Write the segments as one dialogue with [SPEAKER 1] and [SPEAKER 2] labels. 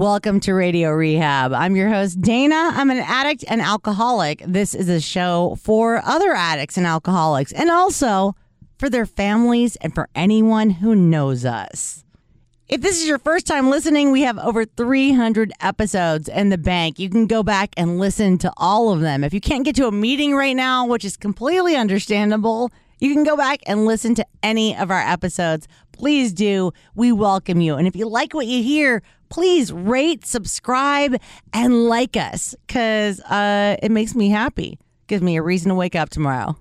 [SPEAKER 1] Welcome to Radio Rehab. I'm your host, Dayna. I'm an addict and alcoholic. This is a show for other addicts and alcoholics, and also for their families and for anyone who knows us. If this is your first time listening, we have over 300 episodes in the bank. You can go back and listen to all of them. If you can't get to a meeting right now, which is completely understandable, you can go back and listen to any of our episodes. Please do. We welcome you. And if you like what you hear, please rate, subscribe, and like us because uh, it makes me happy. Gives me a reason to wake up tomorrow.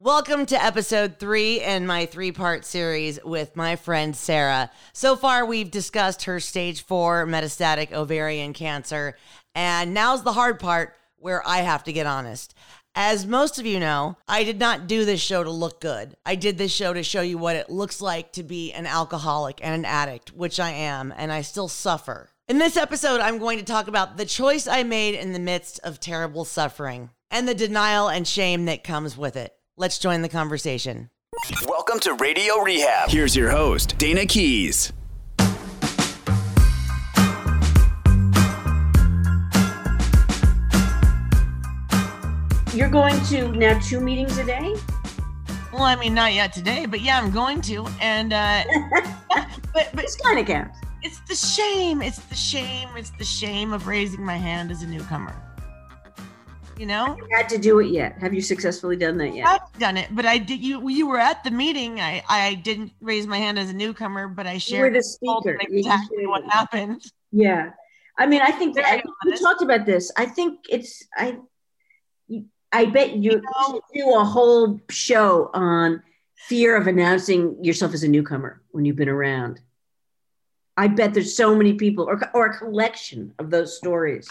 [SPEAKER 1] Welcome to episode three in my three part series with my friend Sarah. So far, we've discussed her stage four metastatic ovarian cancer. And now's the hard part where I have to get honest. As most of you know, I did not do this show to look good. I did this show to show you what it looks like to be an alcoholic and an addict, which I am, and I still suffer. In this episode, I'm going to talk about the choice I made in the midst of terrible suffering and the denial and shame that comes with it. Let's join the conversation.
[SPEAKER 2] Welcome to Radio Rehab. Here's your host, Dayna Keys.
[SPEAKER 3] You're going to now two meetings a day?
[SPEAKER 1] Well, I mean, not yet today, but yeah, I'm going to. And, uh,
[SPEAKER 3] but, but this kind of counts.
[SPEAKER 1] It's the shame. It's the shame. It's the shame of raising my hand as a newcomer. You know,
[SPEAKER 3] you had to do it yet. Have you successfully done that yet?
[SPEAKER 1] I've done it, but I did. You you were at the meeting. I I didn't raise my hand as a newcomer, but I shared
[SPEAKER 3] the speaker.
[SPEAKER 1] exactly what happened.
[SPEAKER 3] Yeah, I mean, I think that I we talked about this. I think it's I. I bet you, you know, do a whole show on fear of announcing yourself as a newcomer when you've been around. I bet there's so many people, or or a collection of those stories.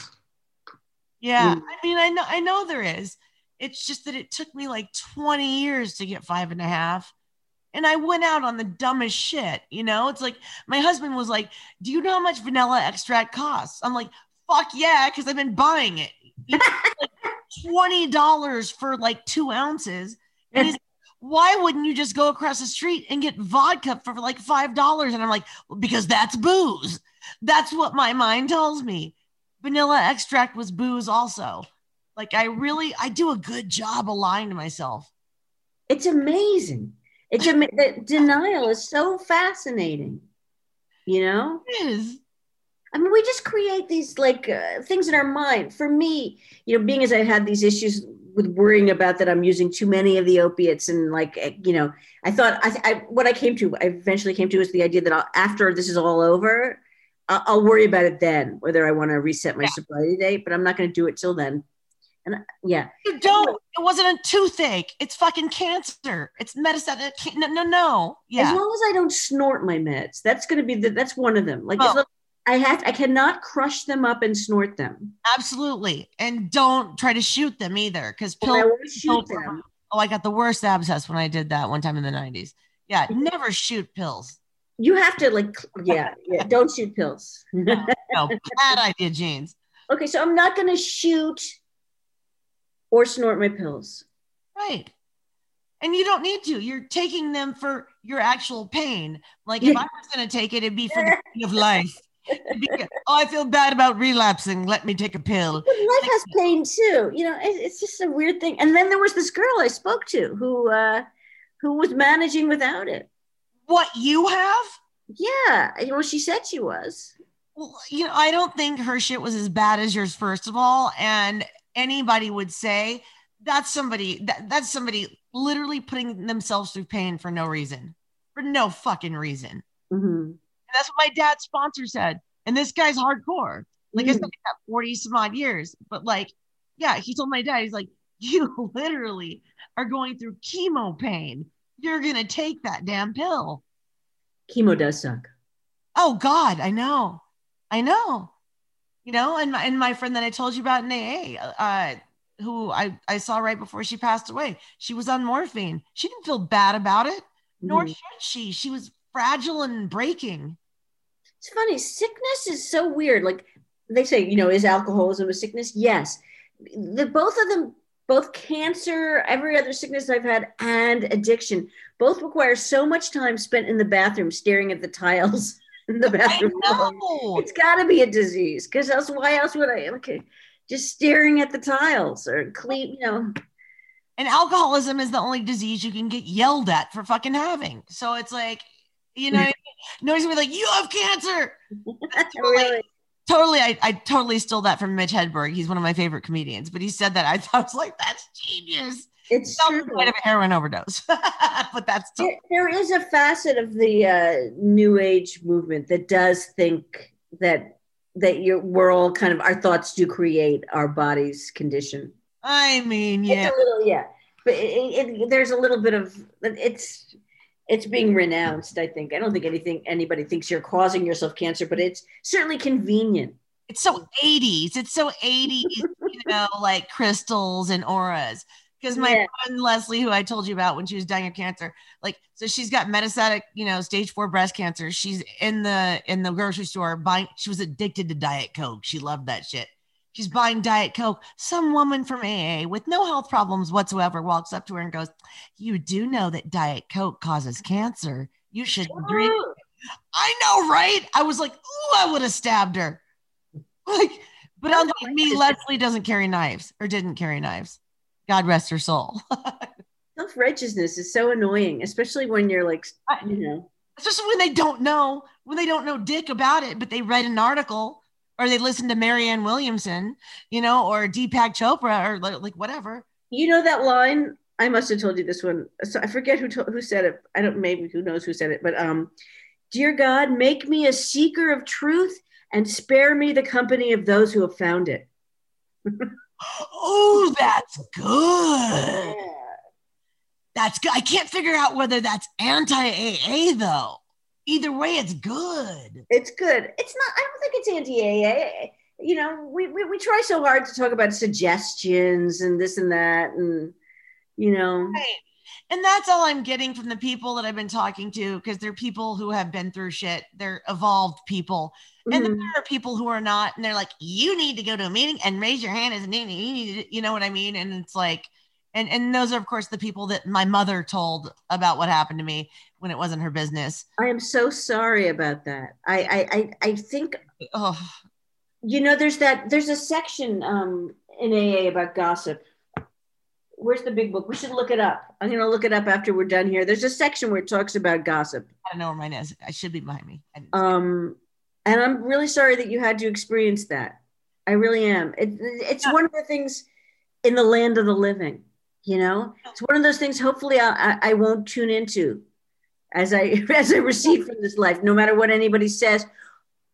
[SPEAKER 1] Yeah, mm. I mean, I know, I know there is. It's just that it took me like 20 years to get five and a half. And I went out on the dumbest shit, you know? It's like my husband was like, Do you know how much vanilla extract costs? I'm like, Fuck yeah, because I've been buying it. like $20 for like two ounces. And he's why wouldn't you just go across the street and get vodka for like five dollars? And I'm like, well, because that's booze. That's what my mind tells me vanilla extract was booze also. Like I really I do a good job of lying to myself.
[SPEAKER 3] It's amazing. It's a the denial is so fascinating. You know?
[SPEAKER 1] It is.
[SPEAKER 3] I mean, we just create these like uh, things in our mind. For me, you know, being as I had these issues with worrying about that I'm using too many of the opiates and like eh, you know, I thought I, I what I came to, I eventually came to is the idea that I'll, after this is all over, I'll, worry about it then, whether I want to reset my yeah. sobriety date, but I'm not going to do it till then. And yeah,
[SPEAKER 1] you don't. It wasn't a toothache. It's fucking cancer. It's medicine. No, no, no. Yeah.
[SPEAKER 3] As long as I don't snort my meds, that's going to be the. That's one of them. Like oh. I have. I cannot crush them up and snort them.
[SPEAKER 1] Absolutely, and don't try to shoot them either, because pills.
[SPEAKER 3] shoot them.
[SPEAKER 1] Oh, I got the worst abscess when I did that one time in the '90s. Yeah, never shoot pills
[SPEAKER 3] you have to like yeah yeah don't shoot pills
[SPEAKER 1] no, no bad idea jeans
[SPEAKER 3] okay so i'm not going to shoot or snort my pills
[SPEAKER 1] right and you don't need to you're taking them for your actual pain like if i was going to take it it'd be for the pain of life oh i feel bad about relapsing let me take a pill
[SPEAKER 3] life has pain too you know it's just a weird thing and then there was this girl i spoke to who uh who was managing without it
[SPEAKER 1] what you have?
[SPEAKER 3] Yeah. Well, she said she was.
[SPEAKER 1] Well, you know, I don't think her shit was as bad as yours, first of all. And anybody would say that's somebody that, that's somebody literally putting themselves through pain for no reason, for no fucking reason.
[SPEAKER 3] Mm-hmm.
[SPEAKER 1] That's what my dad's sponsor said. And this guy's hardcore. Like mm-hmm. I said, got 40 some odd years. But like, yeah, he told my dad, he's like, you literally are going through chemo pain you're going to take that damn pill.
[SPEAKER 3] Chemo does suck.
[SPEAKER 1] Oh God, I know. I know. You know, and my, and my friend that I told you about in AA, uh, who I, I saw right before she passed away, she was on morphine. She didn't feel bad about it, nor mm. should she. She was fragile and breaking.
[SPEAKER 3] It's funny. Sickness is so weird. Like they say, you know, is alcoholism a sickness? Yes. The both of them both cancer, every other sickness I've had, and addiction both require so much time spent in the bathroom staring at the tiles in the bathroom.
[SPEAKER 4] know.
[SPEAKER 3] It's got to be a disease because else, why else would I? Okay, just staring at the tiles or clean, you know.
[SPEAKER 1] And alcoholism is the only disease you can get yelled at for fucking having. So it's like, you know, nobody's gonna be like, you have cancer.
[SPEAKER 3] really?
[SPEAKER 1] Totally, I, I totally stole that from Mitch Hedberg. He's one of my favorite comedians, but he said that I thought I was like, that's genius.
[SPEAKER 3] It's
[SPEAKER 1] some
[SPEAKER 3] true.
[SPEAKER 1] like a heroin overdose, but that's
[SPEAKER 3] There, there is a facet of the uh, new age movement that does think that that you're, we're all kind of our thoughts do create our body's condition.
[SPEAKER 1] I mean, yeah.
[SPEAKER 3] It's a little, yeah, but it, it, there's a little bit of it's it's being mm-hmm. renounced. I think I don't think anything anybody thinks you're causing yourself cancer, but it's certainly convenient.
[SPEAKER 1] It's so 80s. It's so 80s, you know, like crystals and auras. Because my
[SPEAKER 3] Yeah.
[SPEAKER 1] friend Leslie, who I told you about when she was dying of cancer, like, so she's got metastatic, you know, stage four breast cancer. She's in the in the grocery store buying. She was addicted to Diet Coke. She loved that shit. She's buying Diet Coke. Some woman from AA with no health problems whatsoever walks up to her and goes, "You do know that Diet Coke causes cancer. You should drink. I know, right? I was like, ooh, I would have stabbed her. Like, but unlike me, Leslie doesn't carry knives or didn't carry knives. God rest her soul.
[SPEAKER 3] Self righteousness is so annoying, especially when you're like, you know,
[SPEAKER 1] Especially when they don't know, when they don't know dick about it, but they read an article or they listen to Marianne Williamson, you know, or Deepak Chopra or like whatever.
[SPEAKER 3] you know that line. I must have told you this one. So I forget who to, who said it. I don't. Maybe who knows who said it. But um, dear God, make me a seeker of truth and spare me the company of those who have found it.
[SPEAKER 1] Oh, that's good. That's good. I can't figure out whether that's anti AA though. Either way, it's good.
[SPEAKER 3] It's good. It's not. I don't think it's anti AA. You know, we, we we try so hard to talk about suggestions and this and that, and you know,
[SPEAKER 1] Right. And that's all I'm getting from the people that I've been talking to because they're people who have been through shit. They're evolved people. And then
[SPEAKER 3] Mhm.
[SPEAKER 1] there are people who are not, and they're like, you need to go to a meeting and raise your hand as a meeting. You need to, you know what I mean? And it's like, and and those are of course the people that my mother told about what happened to me when it wasn't her business.
[SPEAKER 3] I am so sorry about that. I I I, I think
[SPEAKER 1] Oh,
[SPEAKER 3] you know there's that there's a section um in aa about gossip where's the big book we should look it up i'm going to look it up after we're done here there's a section where it talks about gossip
[SPEAKER 1] I don't know where mine is. I should be behind me. I didn't see it.
[SPEAKER 3] um and i'm really sorry that you had to experience that i really am it, it's
[SPEAKER 1] Yeah.
[SPEAKER 3] one of the things in the land of the living you know? It's one of those things hopefully I, I, won't tune into as i as i receive from this life. No matter what anybody says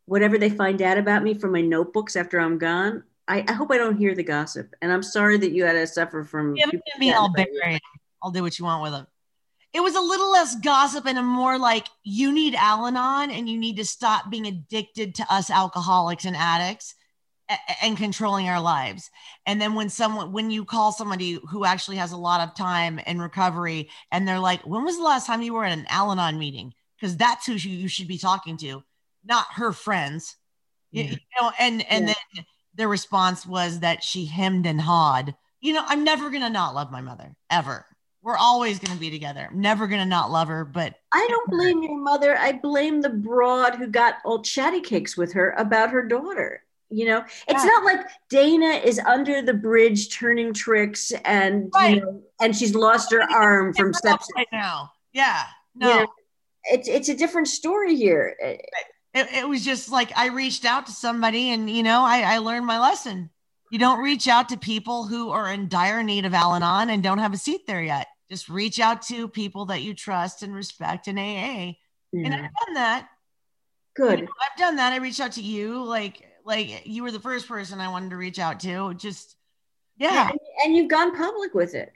[SPEAKER 3] whatever they find out about me from my notebooks after i'm gone i, I hope i don't hear the gossip. And i'm sorry that you had to suffer from
[SPEAKER 1] Give me all buried. I'll do what you want with them. It was a little less gossip and a more like you need Al-Anon and you need to stop being addicted to us alcoholics and addicts and controlling our lives. And then when someone when you call somebody who actually has a lot of time and recovery and they're like, "When was the last time you were at an Al-Anon meeting?" Because that's who you should be talking to, not her friends.
[SPEAKER 3] Yeah.
[SPEAKER 1] You know, and and
[SPEAKER 3] Yeah.
[SPEAKER 1] then their response was that she hemmed and hawed. You know, I'm never gonna not love my mother ever. We're always gonna be together. I'm never gonna not love her, but
[SPEAKER 3] i don't blame your mother i blame the broad who got all chatty cakes with her about her daughter you know it's
[SPEAKER 1] Yeah.
[SPEAKER 3] not like dayna is under the bridge turning tricks and
[SPEAKER 1] Right.
[SPEAKER 3] you know and she's lost her arm from steps
[SPEAKER 1] right now. Yeah. No.
[SPEAKER 3] You know, it's it's a different story here
[SPEAKER 1] it, it was just like I reached out to somebody and you know I, I learned my lesson. You don't reach out to people who are in dire need of Al-Anon and don't have a seat there yet. Just reach out to people that you trust and respect in AA. And I've done that.
[SPEAKER 3] good
[SPEAKER 1] You know, I've done that. I reached out to you, like like you were the first person I wanted to reach out to. Just yeah,
[SPEAKER 3] and, and you've gone public with it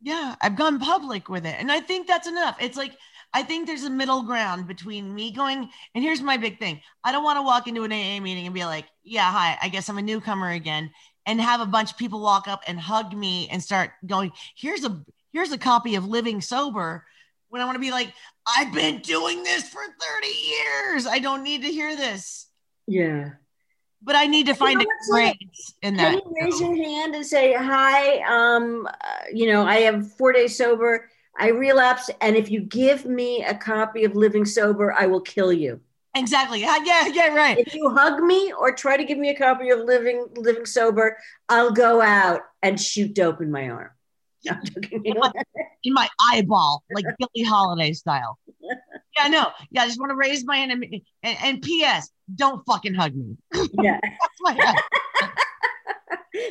[SPEAKER 1] yeah. I've gone public with it, and I think that's enough. It's like I think there's a middle ground between me going, and here's my big thing. I don't want to walk into an AA meeting and be like, yeah, hi, I guess I'm a newcomer again, and have a bunch of people walk up and hug me and start going, here's a here's a copy of Living Sober. When I want to be like, I've been doing this for 30 years. I don't need to hear this.
[SPEAKER 3] yeah
[SPEAKER 1] But I need to find
[SPEAKER 3] know
[SPEAKER 1] a grace in
[SPEAKER 3] can
[SPEAKER 1] that.
[SPEAKER 3] you raise your hand and say hi um uh, you know i have four days sober i relapsed and if you give me a copy of living sober i will kill you
[SPEAKER 1] Exactly. Yeah, yeah, right.
[SPEAKER 3] If you hug me or try to give me a copy of Living Living Sober, I'll go out and shoot dope in my arm. I'm joking.
[SPEAKER 1] In my eyeball, like Billie Holiday style. Yeah, no. Yeah, I just want to raise my enemy. And, and P.S. Don't fucking hug me.
[SPEAKER 3] yeah,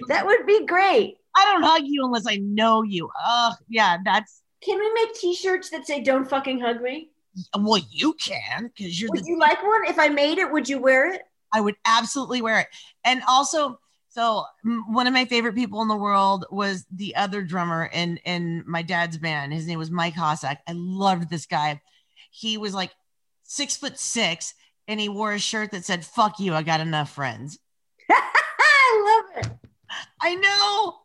[SPEAKER 3] that would be great.
[SPEAKER 1] I don't hug you unless I know you. Ugh, yeah, that's
[SPEAKER 3] Can we make T-shirts that say "Don't fucking hug me"?
[SPEAKER 1] well, you can because you're
[SPEAKER 3] Would
[SPEAKER 1] the
[SPEAKER 3] you like one? If I made it, would you wear it?
[SPEAKER 1] I would absolutely wear it. And also, so one of my favorite people in the world was the other drummer in in my dad's band. His name was Mike Hossack. I loved this guy. He was like six foot six, and he wore a shirt that said "Fuck you, I got enough friends."
[SPEAKER 3] I love it.
[SPEAKER 1] I know,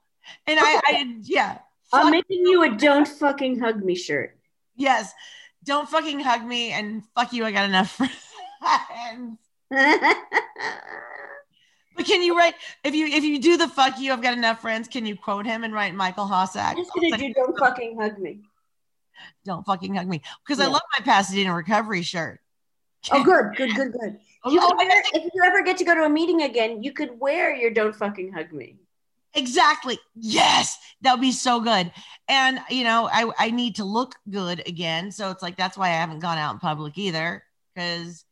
[SPEAKER 1] and I, I yeah.
[SPEAKER 3] I'm making you a "Don't fucking hug me" shirt.
[SPEAKER 1] yes, don't fucking hug me, and fuck you, I got enough friends. But can you write if you if you do the fuck you, I've got enough friends? Can you quote him and write Michael Hossack?
[SPEAKER 3] I'm just gonna do "Don't fucking hug me."
[SPEAKER 1] Don't fucking hug me because I love my Pasadena recovery shirt.
[SPEAKER 3] Oh, good, good, good, good. You
[SPEAKER 1] oh, I
[SPEAKER 3] wear, if you ever get to go to a meeting again, you could wear your "Don't fucking hug me."
[SPEAKER 1] exactly. Yes, that would be so good. And you know, I I need to look good again, so it's like that's why I haven't gone out in public either because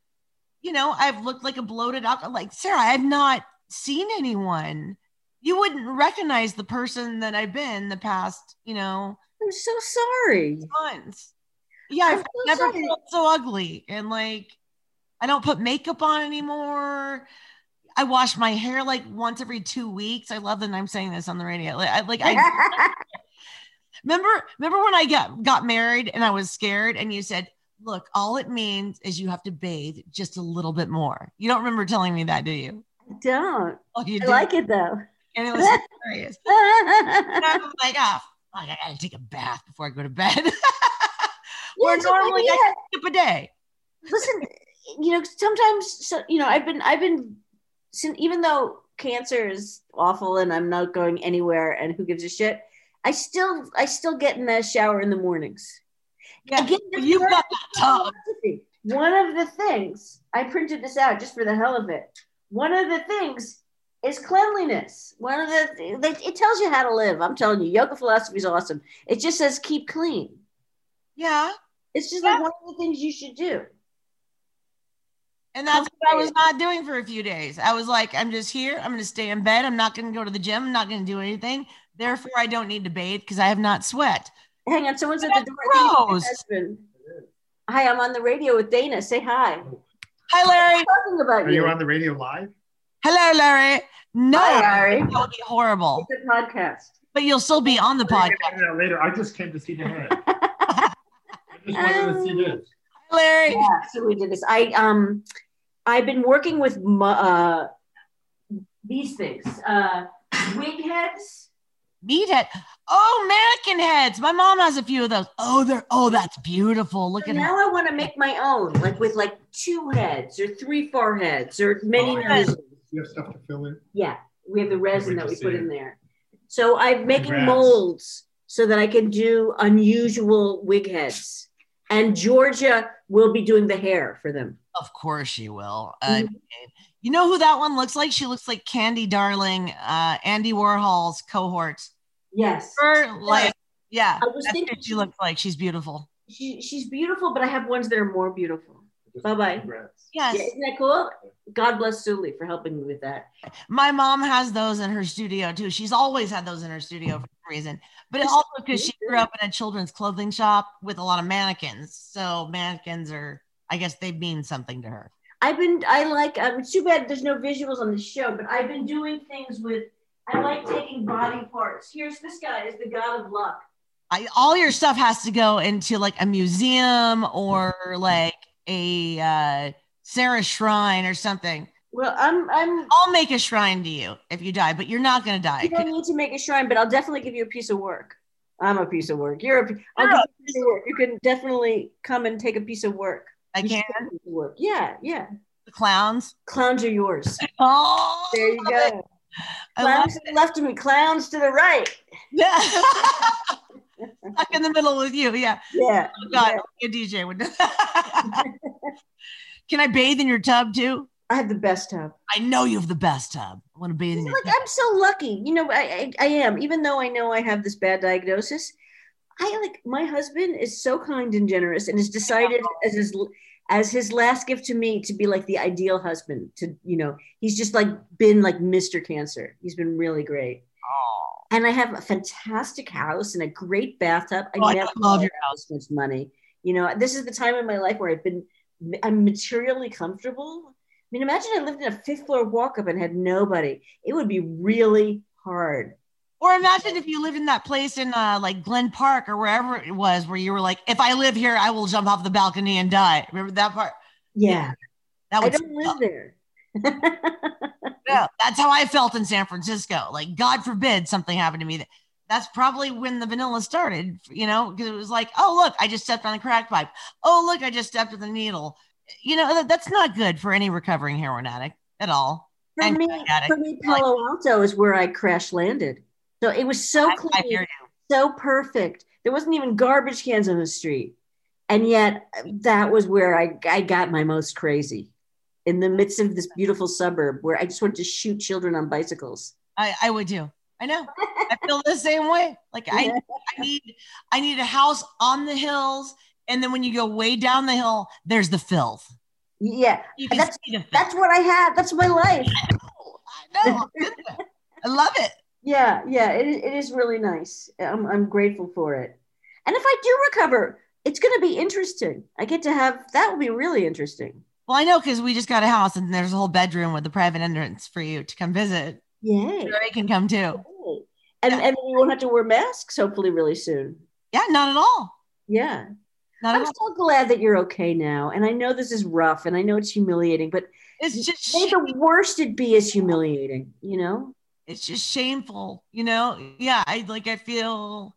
[SPEAKER 1] you know I've looked like a bloated alcohol. Like Sarah, I've not seen anyone. You wouldn't recognize the person that I've been the past, you know,
[SPEAKER 3] I'm so sorry.
[SPEAKER 1] months. Yeah, I've
[SPEAKER 3] so
[SPEAKER 1] never
[SPEAKER 3] sorry.
[SPEAKER 1] felt so ugly. And like, I don't put makeup on anymore. I wash my hair like once every two weeks. I love that I'm saying this on the radio. Like, I, like I remember, remember when I got got married and I was scared, and you said, "Look, all it means is you have to bathe just a little bit more." You don't remember telling me that, do you?
[SPEAKER 3] I don't.
[SPEAKER 1] Oh, you
[SPEAKER 3] I
[SPEAKER 1] did,
[SPEAKER 3] like it though.
[SPEAKER 1] and it was hilarious. And I was like, "Oh, I gotta take a bath before I go to bed." Where
[SPEAKER 3] good
[SPEAKER 1] normally I skip a day.
[SPEAKER 3] listen you know sometimes so you know i've been i've been since even though cancer is awful and i'm not going anywhere and who gives a shit i still i still get in that shower in the mornings
[SPEAKER 1] Yeah,
[SPEAKER 3] Again,
[SPEAKER 1] you've got that tub.
[SPEAKER 3] one of the things i printed this out just for the hell of it one of the things is cleanliness one of the they- it tells you how to live i'm telling you yoga philosophy is awesome it just says keep clean
[SPEAKER 1] Yeah.
[SPEAKER 3] it's just like one of the things you should do
[SPEAKER 1] And that's what I was not doing for a few days. I was like, I'm just here. I'm going to stay in bed. I'm not going to go to the gym. I'm not going to do anything. Therefore, I don't need to bathe because I have not sweat.
[SPEAKER 3] Hang on, someone's at the door. I think it's my
[SPEAKER 1] gross.
[SPEAKER 3] Hi, I'm on the radio with Dayna. Say hi.
[SPEAKER 1] Hi, Larry.
[SPEAKER 3] Talking about
[SPEAKER 5] Are
[SPEAKER 3] you.
[SPEAKER 5] you on the radio live?
[SPEAKER 1] Hello, Larry. No,
[SPEAKER 3] Hi, Larry.
[SPEAKER 1] that would be horrible.
[SPEAKER 3] It's a podcast.
[SPEAKER 1] But you'll still be on the podcast.
[SPEAKER 5] Find later. I just came to see the head. I just wanted to see this.
[SPEAKER 1] Hi, Larry.
[SPEAKER 3] Yeah, so we did this. I um, I've been working with uh, these things, uh, wig heads.
[SPEAKER 1] Meathead. Oh, mannequin heads. My mom has a few of those. Oh, they're oh, that's beautiful. Look
[SPEAKER 3] So
[SPEAKER 1] at her.
[SPEAKER 3] now I want to make my own, like with like two heads or three foreheads or many
[SPEAKER 5] Oh, yeah.
[SPEAKER 3] noses.
[SPEAKER 5] You have stuff to fill in?
[SPEAKER 3] Yeah, we have the resin
[SPEAKER 5] wait
[SPEAKER 3] that we put in there. So I'm making
[SPEAKER 5] Congrats.
[SPEAKER 3] molds so that I can do unusual wig heads. And Georgia will be doing the hair for them.
[SPEAKER 1] Of course she will. I mean, you know who that one looks like? She looks like Candy Darling, uh, Andy Warhol's cohort.
[SPEAKER 3] Yes.
[SPEAKER 1] Her like, yeah,
[SPEAKER 3] I was
[SPEAKER 1] that's
[SPEAKER 3] thinking
[SPEAKER 1] what she looks like. She's beautiful.
[SPEAKER 3] she, she's beautiful, but I have ones that are more beautiful. Bye-bye.
[SPEAKER 1] Yes,
[SPEAKER 3] Yeah, isn't that cool? God bless Suli for helping me with that.
[SPEAKER 1] my mom has those in her studio too. She's always had those in her studio for some reason, but also because she grew up in a children's clothing shop with a lot of mannequins. So mannequins are, I guess, they mean something to her.
[SPEAKER 3] I've been, I like, um, it's too bad there's no visuals on the show, but I've been doing things with, I like taking body parts. Here's this guy is the god of luck.
[SPEAKER 1] I, all your stuff has to go into like a museum or like a uh, Sarah shrine or something.
[SPEAKER 3] Well, I'm, I'm,
[SPEAKER 1] I'll make a shrine to you if you die, but you're not going to die.
[SPEAKER 3] you don't need to make a shrine, but I'll definitely give you a piece of work. I'm a piece of work. You're a, I'll give you a piece of work. You can definitely come and take a piece of work.
[SPEAKER 1] I
[SPEAKER 3] You
[SPEAKER 1] can.
[SPEAKER 3] work. Yeah, yeah.
[SPEAKER 1] The clowns.
[SPEAKER 3] Clowns are yours.
[SPEAKER 1] Oh,
[SPEAKER 3] There you
[SPEAKER 1] love it.
[SPEAKER 3] go. Clowns to the left of me, clowns to the right.
[SPEAKER 1] it. Stuck in the middle with you. Yeah.
[SPEAKER 3] Yeah.
[SPEAKER 1] Oh, God, a DJ would. Can I bathe in your tub too?
[SPEAKER 3] I have the best tub.
[SPEAKER 1] I know you have the best tub. I want to bathe in your
[SPEAKER 3] Like
[SPEAKER 1] tub.
[SPEAKER 3] I'm so lucky. You know, I, I I am. Even though I know I have this bad diagnosis, I like my husband is so kind and generous, and has decided as his as his last gift to me to be like the ideal husband. To you know, he's just like been like Mr. Cancer. He's been really great.
[SPEAKER 1] Oh,
[SPEAKER 3] And I have a fantastic house and a great bathtub. I
[SPEAKER 1] Oh, I love your
[SPEAKER 3] this much money. You know, this is the time in my life where I've been I'm materially comfortable. I mean, imagine I lived in a fifth floor walk up and had nobody. It would be really hard.
[SPEAKER 1] Or imagine if you lived in that place in uh, like Glen Park or wherever it was, where you were like, if I live here, I will jump off the balcony and die. Remember that part?
[SPEAKER 3] Yeah.
[SPEAKER 1] That
[SPEAKER 3] I don't live there.
[SPEAKER 1] Yeah, that's how I felt in San Francisco. Like, God forbid something happened to me. That's probably when the vanilla started, you know, because it was like, oh, look, I just stepped on the crack pipe. Oh, look, I just stepped with a needle. You know, that, that's not good for any recovering heroin addict at all.
[SPEAKER 3] for
[SPEAKER 1] And
[SPEAKER 3] me, for me, Palo Alto is where I crash landed. So it was so
[SPEAKER 1] I, I
[SPEAKER 3] clean.
[SPEAKER 1] you.
[SPEAKER 3] so perfect. There wasn't even garbage cans on the street. And yet that was where I, I got my most crazy in the midst of this beautiful suburb where I just wanted to shoot children on bicycles.
[SPEAKER 1] I, I would do. I know. I feel the same way. Like I, I need I need a house on the hills, and then when you go way down the hill, there's the filth.
[SPEAKER 3] Yeah, That's-
[SPEAKER 1] filth.
[SPEAKER 3] that's what I have. That's my life.
[SPEAKER 1] I know. I love it.
[SPEAKER 3] Yeah, yeah, it, it is really nice. I'm, I'm grateful for it. And if I do recover, it's going to be interesting. I get to have that will be really interesting.
[SPEAKER 1] Well, I know because we just got a house and there's a whole bedroom with a private entrance for you to come visit.
[SPEAKER 3] Yeah.
[SPEAKER 1] Ray can come too.
[SPEAKER 3] And,
[SPEAKER 1] Yeah.
[SPEAKER 3] and we won't have to wear masks hopefully really soon.
[SPEAKER 1] Yeah, not at all.
[SPEAKER 3] Yeah.
[SPEAKER 1] Not
[SPEAKER 3] I'm so glad that you're okay now. And I know this is rough and I know it's humiliating, but
[SPEAKER 1] It's just
[SPEAKER 3] may the worst it be is humiliating, you know?
[SPEAKER 1] it's just shameful, you know? Yeah, I like I feel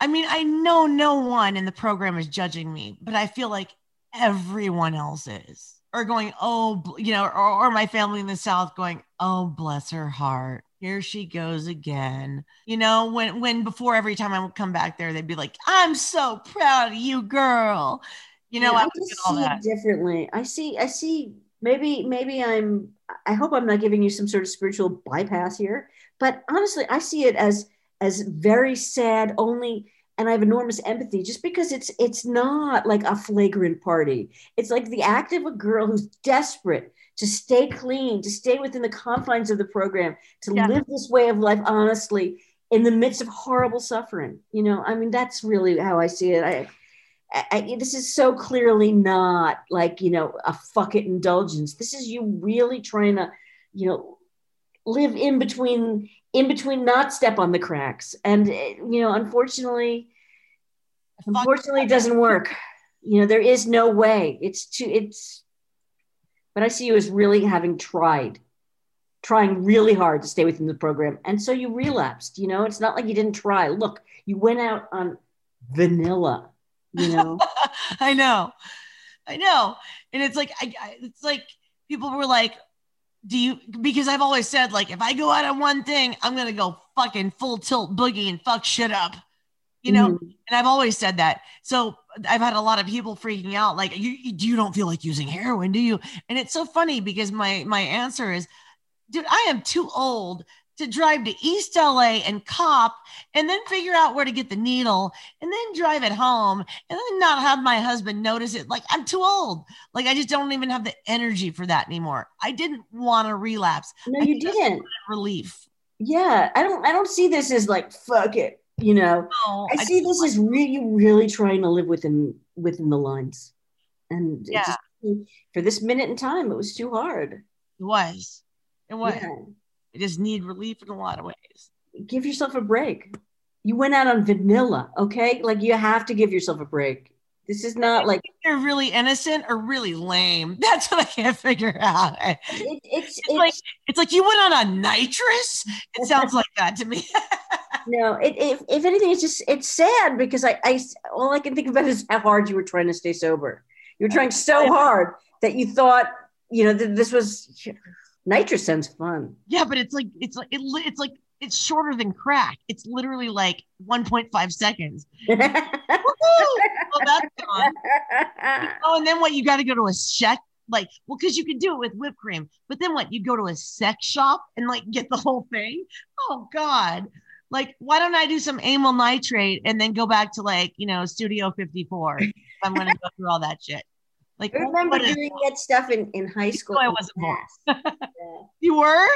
[SPEAKER 1] I mean, I know no one in the program is judging me, but I feel like everyone else is. Or going, oh, you know, or, or my family in the South going, oh, bless her heart. Here she goes again. You know, when when before every time I would come back there, they'd be like, I'm so proud of you, girl. You know,
[SPEAKER 3] Yeah,
[SPEAKER 1] I
[SPEAKER 3] I see
[SPEAKER 1] that.
[SPEAKER 3] it differently. I see, I see, maybe, maybe I'm, I hope I'm not giving you some sort of spiritual bypass here, but honestly, I see it as, as very sad only, and I have enormous empathy just because it's, it's not like a flagrant party. It's like the act of a girl who's desperate to stay clean, to stay within the confines of the program, to
[SPEAKER 1] Yeah.
[SPEAKER 3] live this way of life honestly in the midst of horrible suffering. You know, I mean, that's really how I see it. I, I, I- this is so clearly not like you know a fuck it indulgence. This is you really trying to, you know, live in between, in between, not step on the cracks. And eh, you know, unfortunately, unfortunately, it doesn't work. You know, there is no way. It's too. It's. But I see you as really having tried, trying really hard to stay within the program, and so you relapsed. You know, it's not like you didn't try. Look, you went out on vanilla. You know.
[SPEAKER 1] I know, I know, and it's like I, I, it's like people were like, "Do you?" Because I've always said like, if I go out on one thing, I'm gonna go fucking full tilt boogie and fuck shit up, you know.
[SPEAKER 3] Mhm.
[SPEAKER 1] And I've always said that. So I've had a lot of people freaking out, like, "You, you you don't feel like using heroin, do you?" And it's so funny because my my answer is, dude, I am too old to drive to East LA and cop and then figure out where to get the needle and then drive it home and then not have my husband notice it. Like I'm too old. Like I just don't even have the energy for that anymore. I didn't want to relapse.
[SPEAKER 3] No,
[SPEAKER 1] I
[SPEAKER 3] you didn't.
[SPEAKER 1] Relief.
[SPEAKER 3] Yeah, I don't. I don't see this as like fuck it. You know,
[SPEAKER 1] No,
[SPEAKER 3] I see this as really, really trying to live within within the lines, and
[SPEAKER 1] Yeah.
[SPEAKER 3] just, for this minute in time, it was too hard.
[SPEAKER 1] It was. It was.
[SPEAKER 3] Yeah.
[SPEAKER 1] I just need relief in a lot of ways.
[SPEAKER 3] Give yourself a break. You went out on vanilla, okay? Like you have to give yourself a break. This is not like
[SPEAKER 1] They're really innocent or really lame. That's what I can't figure out.
[SPEAKER 3] it, it's
[SPEAKER 1] It's
[SPEAKER 3] it's
[SPEAKER 1] like it's like you went on a nitrous. It sounds like that to me.
[SPEAKER 3] no. It, if if anything, it's just it's sad because I I all I can think about is how hard you were trying to stay sober. You were trying so hard that you thought you know that this was nitrous sounds fun.
[SPEAKER 1] yeah, but it's like it's like it, it's like it's shorter than crack. It's literally like 1.5 seconds. Well, that's gone. Oh, and then what? You got to go to a check like, well, because you can do it with whipped cream, but then what? You go to a sex shop and like get the whole thing. Oh God. Like, why don't I do some amyl nitrate and then go back to like, you know, Studio 54? I'm gonna go through all that shit. Like,
[SPEAKER 3] I remember doing that stuff in, in high school.
[SPEAKER 1] I wasn't born. You were?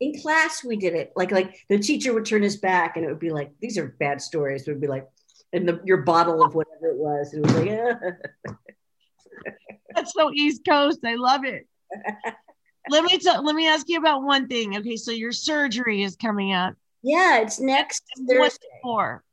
[SPEAKER 3] In class, we did it. Like, like the teacher would turn his back, and it would be like, "These are bad stories." It would be like, and the, your bottle of whatever it was, it was like.
[SPEAKER 1] That's so East Coast. I love it. let me tell, let me ask you about one thing. Okay, so your surgery is coming up.
[SPEAKER 3] "Yeah, it's next
[SPEAKER 1] What's
[SPEAKER 3] Thursday."
[SPEAKER 1] it for?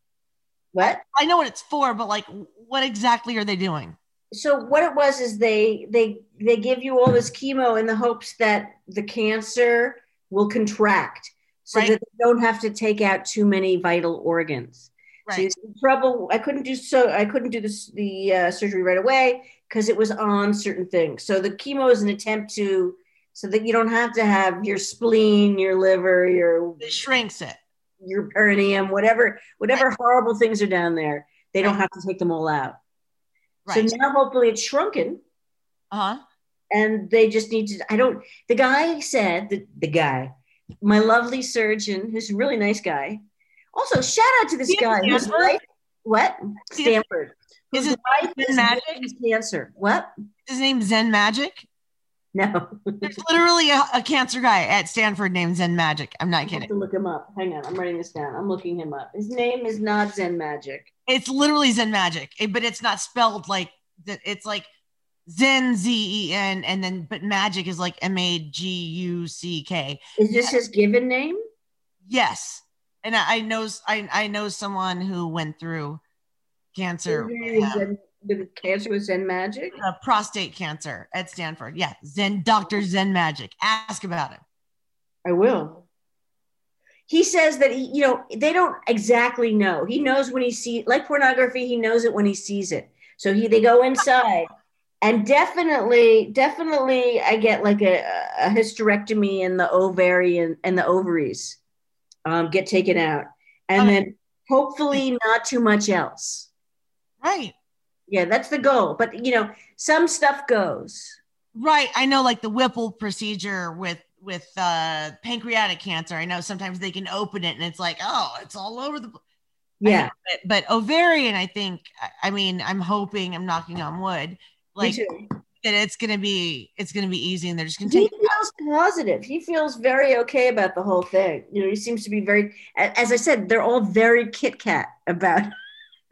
[SPEAKER 3] What?
[SPEAKER 1] I know what it's for, but like, what exactly are they doing?
[SPEAKER 3] So what it was is they they they give you all this chemo in the hopes that the cancer will contract so
[SPEAKER 1] Right.
[SPEAKER 3] that they don't have to take out too many vital organs.
[SPEAKER 1] Right.
[SPEAKER 3] the trouble. I couldn't do so i couldn't do this the uh, surgery right away because it was on certain things. So the chemo is an attempt to so that you don't have to have your spleen your liver your
[SPEAKER 1] It shrinks it.
[SPEAKER 3] your perineum whatever whatever horrible things are down there. They don't have to take them all out
[SPEAKER 1] Right.
[SPEAKER 3] so now hopefully it's shrunken
[SPEAKER 1] Uh huh.
[SPEAKER 3] and they just need to i don't the guy said the, the guy my lovely surgeon who's a really nice guy also shout out to this
[SPEAKER 1] Is
[SPEAKER 3] guy
[SPEAKER 1] at
[SPEAKER 3] whose
[SPEAKER 1] Stanford?
[SPEAKER 3] wife what stanford
[SPEAKER 1] Is his
[SPEAKER 3] wife
[SPEAKER 1] Zen
[SPEAKER 3] is
[SPEAKER 1] Magic?
[SPEAKER 3] Cancer what
[SPEAKER 1] His name's Zen Magic.
[SPEAKER 3] no
[SPEAKER 1] There's literally a, a cancer guy at Stanford named Zen Magic. I'm
[SPEAKER 3] i
[SPEAKER 1] not
[SPEAKER 3] have
[SPEAKER 1] kidding.
[SPEAKER 3] to look him up hang on i'm writing this down i'm looking him up his name is not zen magic
[SPEAKER 1] It's literally Zen Magic, but it's not spelled like that. It's like Zen Z E N, and then but Magic is like M A G U C K.
[SPEAKER 3] is this his given name
[SPEAKER 1] Yes, and I, I know I I know someone who went through cancer,
[SPEAKER 3] the cancer was zen magic
[SPEAKER 1] uh, prostate cancer at Stanford. Yeah, Zen Doctor Zen Magic. Ask about it.
[SPEAKER 3] I will. He says that he, you know, they don't exactly know. He knows when he sees, like pornography, he knows it when he sees it. So he, they go inside, and definitely, definitely, I get like a, a hysterectomy in the ovarian and the ovaries um, get taken out, and
[SPEAKER 1] Okay.
[SPEAKER 3] then hopefully not too much else.
[SPEAKER 1] Right.
[SPEAKER 3] Yeah, that's the goal. But you know, some stuff goes.
[SPEAKER 1] Right. I know like the Whipple procedure with with uh pancreatic cancer. I know sometimes they can open it and it's like, oh, it's all over the
[SPEAKER 3] Yeah,
[SPEAKER 1] know, but, but ovarian, I think I- mean, I'm hoping, I'm knocking on wood, like that it's gonna be it's gonna be easy and they're just gonna
[SPEAKER 3] he
[SPEAKER 1] take
[SPEAKER 3] feels positive. He feels very okay about the whole thing. You know, he seems to be very, as I said, they're all very Kit Kat about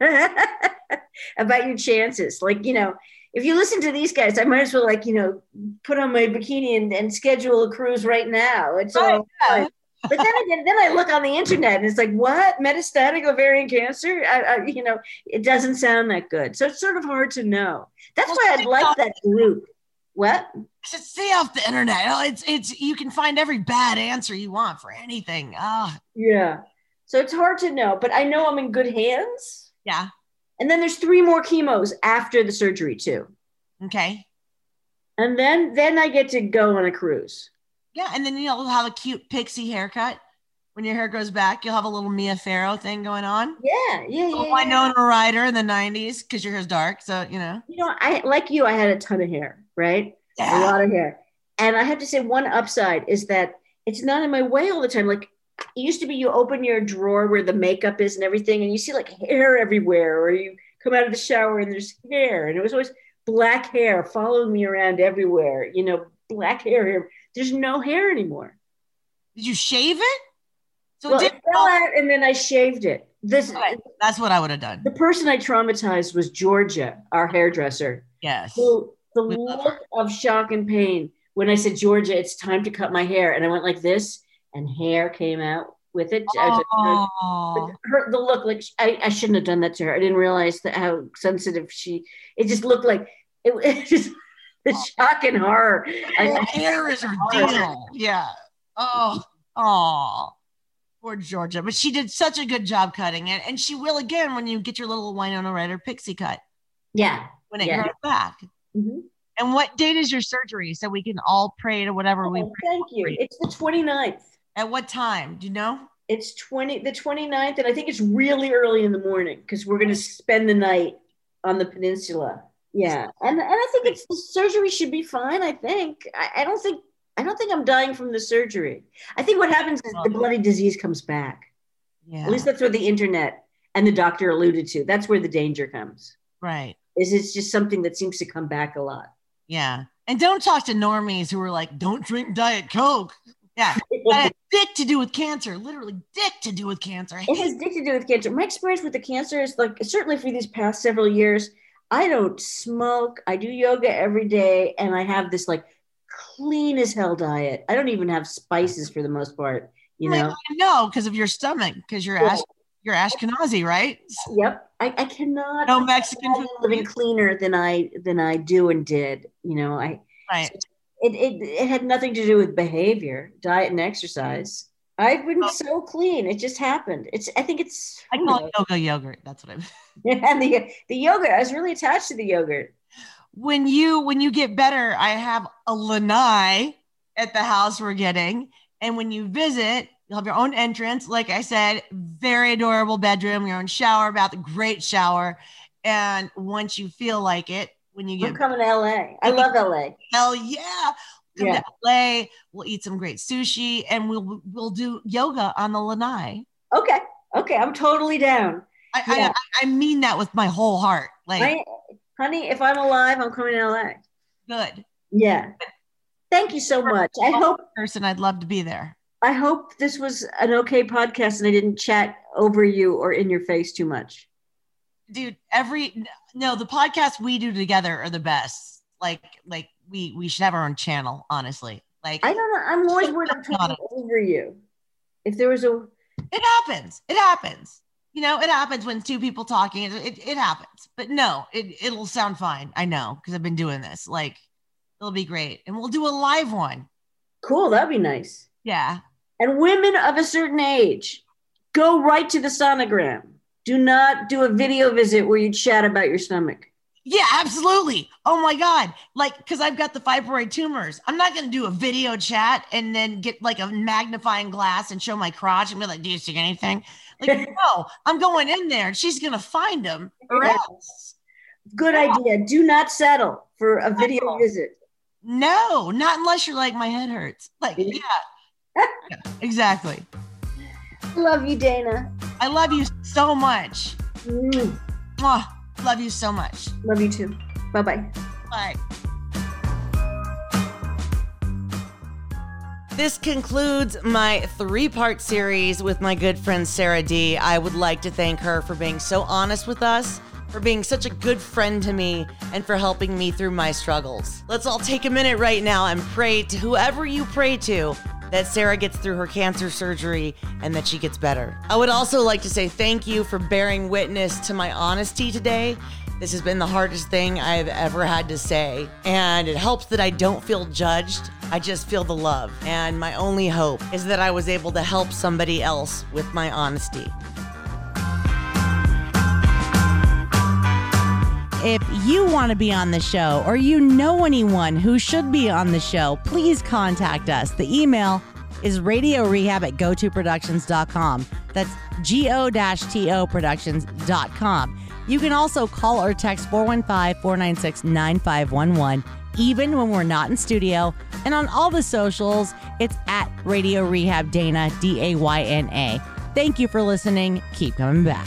[SPEAKER 3] about your chances. Like, you know, if you listen to these guys, I might as well like, you know, put on my bikini and, and schedule a cruise right now. It's all.
[SPEAKER 1] Right, yeah.
[SPEAKER 3] But then again, then I look on the internet and it's like, what metastatic ovarian cancer? I, I, you know, it doesn't sound that good. So it's sort of hard to know. That's
[SPEAKER 1] Well,
[SPEAKER 3] why I'd like
[SPEAKER 1] about
[SPEAKER 3] that group. What?
[SPEAKER 1] So stay off the internet. Oh, It's it's you can find every bad answer you want for anything. Ah,
[SPEAKER 3] Yeah. So it's hard to know, but I know I'm in good hands.
[SPEAKER 1] yeah.
[SPEAKER 3] And then there's three more chemos after the surgery too.
[SPEAKER 1] Okay.
[SPEAKER 3] And then then I get to go on a cruise.
[SPEAKER 1] Yeah, and then you'll have a cute pixie haircut. When your hair grows back, you'll have a little Mia Farrow thing going on.
[SPEAKER 3] Yeah, yeah, yeah. Oh, yeah.
[SPEAKER 1] a Ryder in the '90s because your hair's dark, so you know.
[SPEAKER 3] You know, I like you, I had a ton of hair, right? A lot of hair. And I have to say one upside is that it's not in my way all the time. Like it used to be you open your drawer where the makeup is and everything, and you see like hair everywhere, or you come out of the shower and there's hair. And it was always black hair following me around everywhere, you know, black hair here. There's no hair anymore.
[SPEAKER 1] Did you shave it? So
[SPEAKER 3] well,
[SPEAKER 1] it
[SPEAKER 3] fell out and then I shaved it. This
[SPEAKER 1] Okay, That's what I would have done.
[SPEAKER 3] the person I traumatized was Georgia, our hairdresser,
[SPEAKER 1] Yes.
[SPEAKER 3] who the
[SPEAKER 1] We
[SPEAKER 3] look of shock and pain when I said, Georgia, it's time to cut my hair. And I went like this, and hair came out with it. I was like,
[SPEAKER 1] Oh,
[SPEAKER 3] her the look like I, I shouldn't have done that to her. I didn't realize that how sensitive she. It just looked like it, it just the shock and horror. I,
[SPEAKER 1] Her hair is her deal. Yeah. Oh, oh, poor Georgia. But she did such a good job cutting it, and she will again when you get your little Winona Ryder pixie cut
[SPEAKER 3] yeah.
[SPEAKER 1] when it
[SPEAKER 3] Yeah.
[SPEAKER 1] grows back.
[SPEAKER 3] Mhm.
[SPEAKER 1] And what date is your surgery so we can all pray to whatever we
[SPEAKER 3] Oh,
[SPEAKER 1] pray?
[SPEAKER 3] thank you. It's the 29th.
[SPEAKER 1] At what time? Do you know?
[SPEAKER 3] It's 20 the 29th, and I think it's really early in the morning because we're gonna spend the night on the peninsula. Yeah, and and I think it's the surgery should be fine. I think I, I don't think I don't think I'm dying from the surgery. I think what happens is the bloody disease comes back.
[SPEAKER 1] Yeah.
[SPEAKER 3] At least that's what the internet and the doctor alluded to. That's where the danger comes.
[SPEAKER 1] right.
[SPEAKER 3] Is it's just something that seems to come back a lot.
[SPEAKER 1] Yeah. And don't talk to normies who are like, don't drink Diet Coke. Yeah. That dick to do with cancer. Literally dick to do with cancer.
[SPEAKER 3] It has dick to do with cancer. My experience with the cancer is like certainly for these past several years, I don't smoke. I do yoga every day, and I have this like clean as hell diet. I don't even have spices for the most part. You know.
[SPEAKER 1] I know because of your stomach, because you're
[SPEAKER 3] Yeah.
[SPEAKER 1] Ash- you're Ashkenazi, right?
[SPEAKER 3] Yep. I, I cannot
[SPEAKER 1] No Mexican food.
[SPEAKER 3] living cleaner than I than I do and did. You know, I
[SPEAKER 1] Right.
[SPEAKER 3] It, it it had nothing to do with behavior, diet and exercise. I've been
[SPEAKER 1] Oh.
[SPEAKER 3] so clean. It just happened. It's I think it's
[SPEAKER 1] I call it yoga yogurt. That's what I'm.
[SPEAKER 3] and the the yogurt. I was really attached to the yogurt.
[SPEAKER 1] When you when you get better, I have a lanai at the house we're getting, and when you visit, you'll have your own entrance. Like I said, very adorable bedroom, your own shower, bath, great shower, and once you feel like it, when you
[SPEAKER 3] I'm
[SPEAKER 1] get
[SPEAKER 3] coming to LA. I love LA.
[SPEAKER 1] hell yeah. Come
[SPEAKER 3] Yeah.
[SPEAKER 1] to LA, we'll eat some great sushi and we'll we'll do yoga on the lanai.
[SPEAKER 3] Okay. Okay. I'm totally down.
[SPEAKER 1] I,
[SPEAKER 3] Yeah.
[SPEAKER 1] I I mean that with my whole heart. Like
[SPEAKER 3] I, honey, if I'm alive, I'm coming to LA.
[SPEAKER 1] good
[SPEAKER 3] Yeah. Thank you so much. I hope
[SPEAKER 1] person, I'd love to be there.
[SPEAKER 3] I hope this was an okay podcast and I didn't chat over you or in your face too much.
[SPEAKER 1] Dude every no the podcasts we do together are the best. Like like we we should have our own channel honestly. Like
[SPEAKER 3] I don't know. I'm always worried I'm talking over you. If there was a
[SPEAKER 1] it happens. It happens. You know it happens when two people talking. It, it, it happens. But no it, it'll sound fine. I know because i've been doing this. Like it'll be great. And we'll do a live one.
[SPEAKER 3] Cool, that'd be nice.
[SPEAKER 1] yeah.
[SPEAKER 3] And women of a certain age, go right to the sonogram. Do not do a video visit where you chat about your stomach.
[SPEAKER 1] yeah absolutely oh my god like because i've got the fibroid tumors i'm not going to do a video chat and then get like a magnifying glass and show my crotch and be like do you see anything like no i'm going in there and she's going to find them or
[SPEAKER 3] Yeah.
[SPEAKER 1] else
[SPEAKER 3] Good idea. Do not settle for a video
[SPEAKER 1] No.
[SPEAKER 3] visit.
[SPEAKER 1] no not unless you're like my head hurts like yeah, Yeah, exactly
[SPEAKER 3] Love you, Dayna.
[SPEAKER 1] I love you so much
[SPEAKER 3] Mm,
[SPEAKER 1] Mwah. love you so much
[SPEAKER 3] love you too. Bye bye.
[SPEAKER 1] Bye. This concludes my three part series with my good friend Sarah D. I would like to thank her for being so honest with us, for being such a good friend to me, and for helping me through my struggles. Let's all take a minute right now and pray to whoever you pray to that Sarah gets through her cancer surgery and that she gets better. I would also like to say thank you for bearing witness to my honesty today. This has been the hardest thing I've ever had to say. And it helps that I don't feel judged. I just feel the love. And my only hope is that I was able to help somebody else with my honesty.
[SPEAKER 4] If you want to be on the show or you know anyone who should be on the show, please contact us. The email is radio rehab at gotoproductions.com. That's go G O T O productions.com. You can also call or text 415 496 9511, even when we're not in studio. And on all the socials, it's at Radio Rehab Dana, D A Y N A. Thank you for listening. Keep coming back.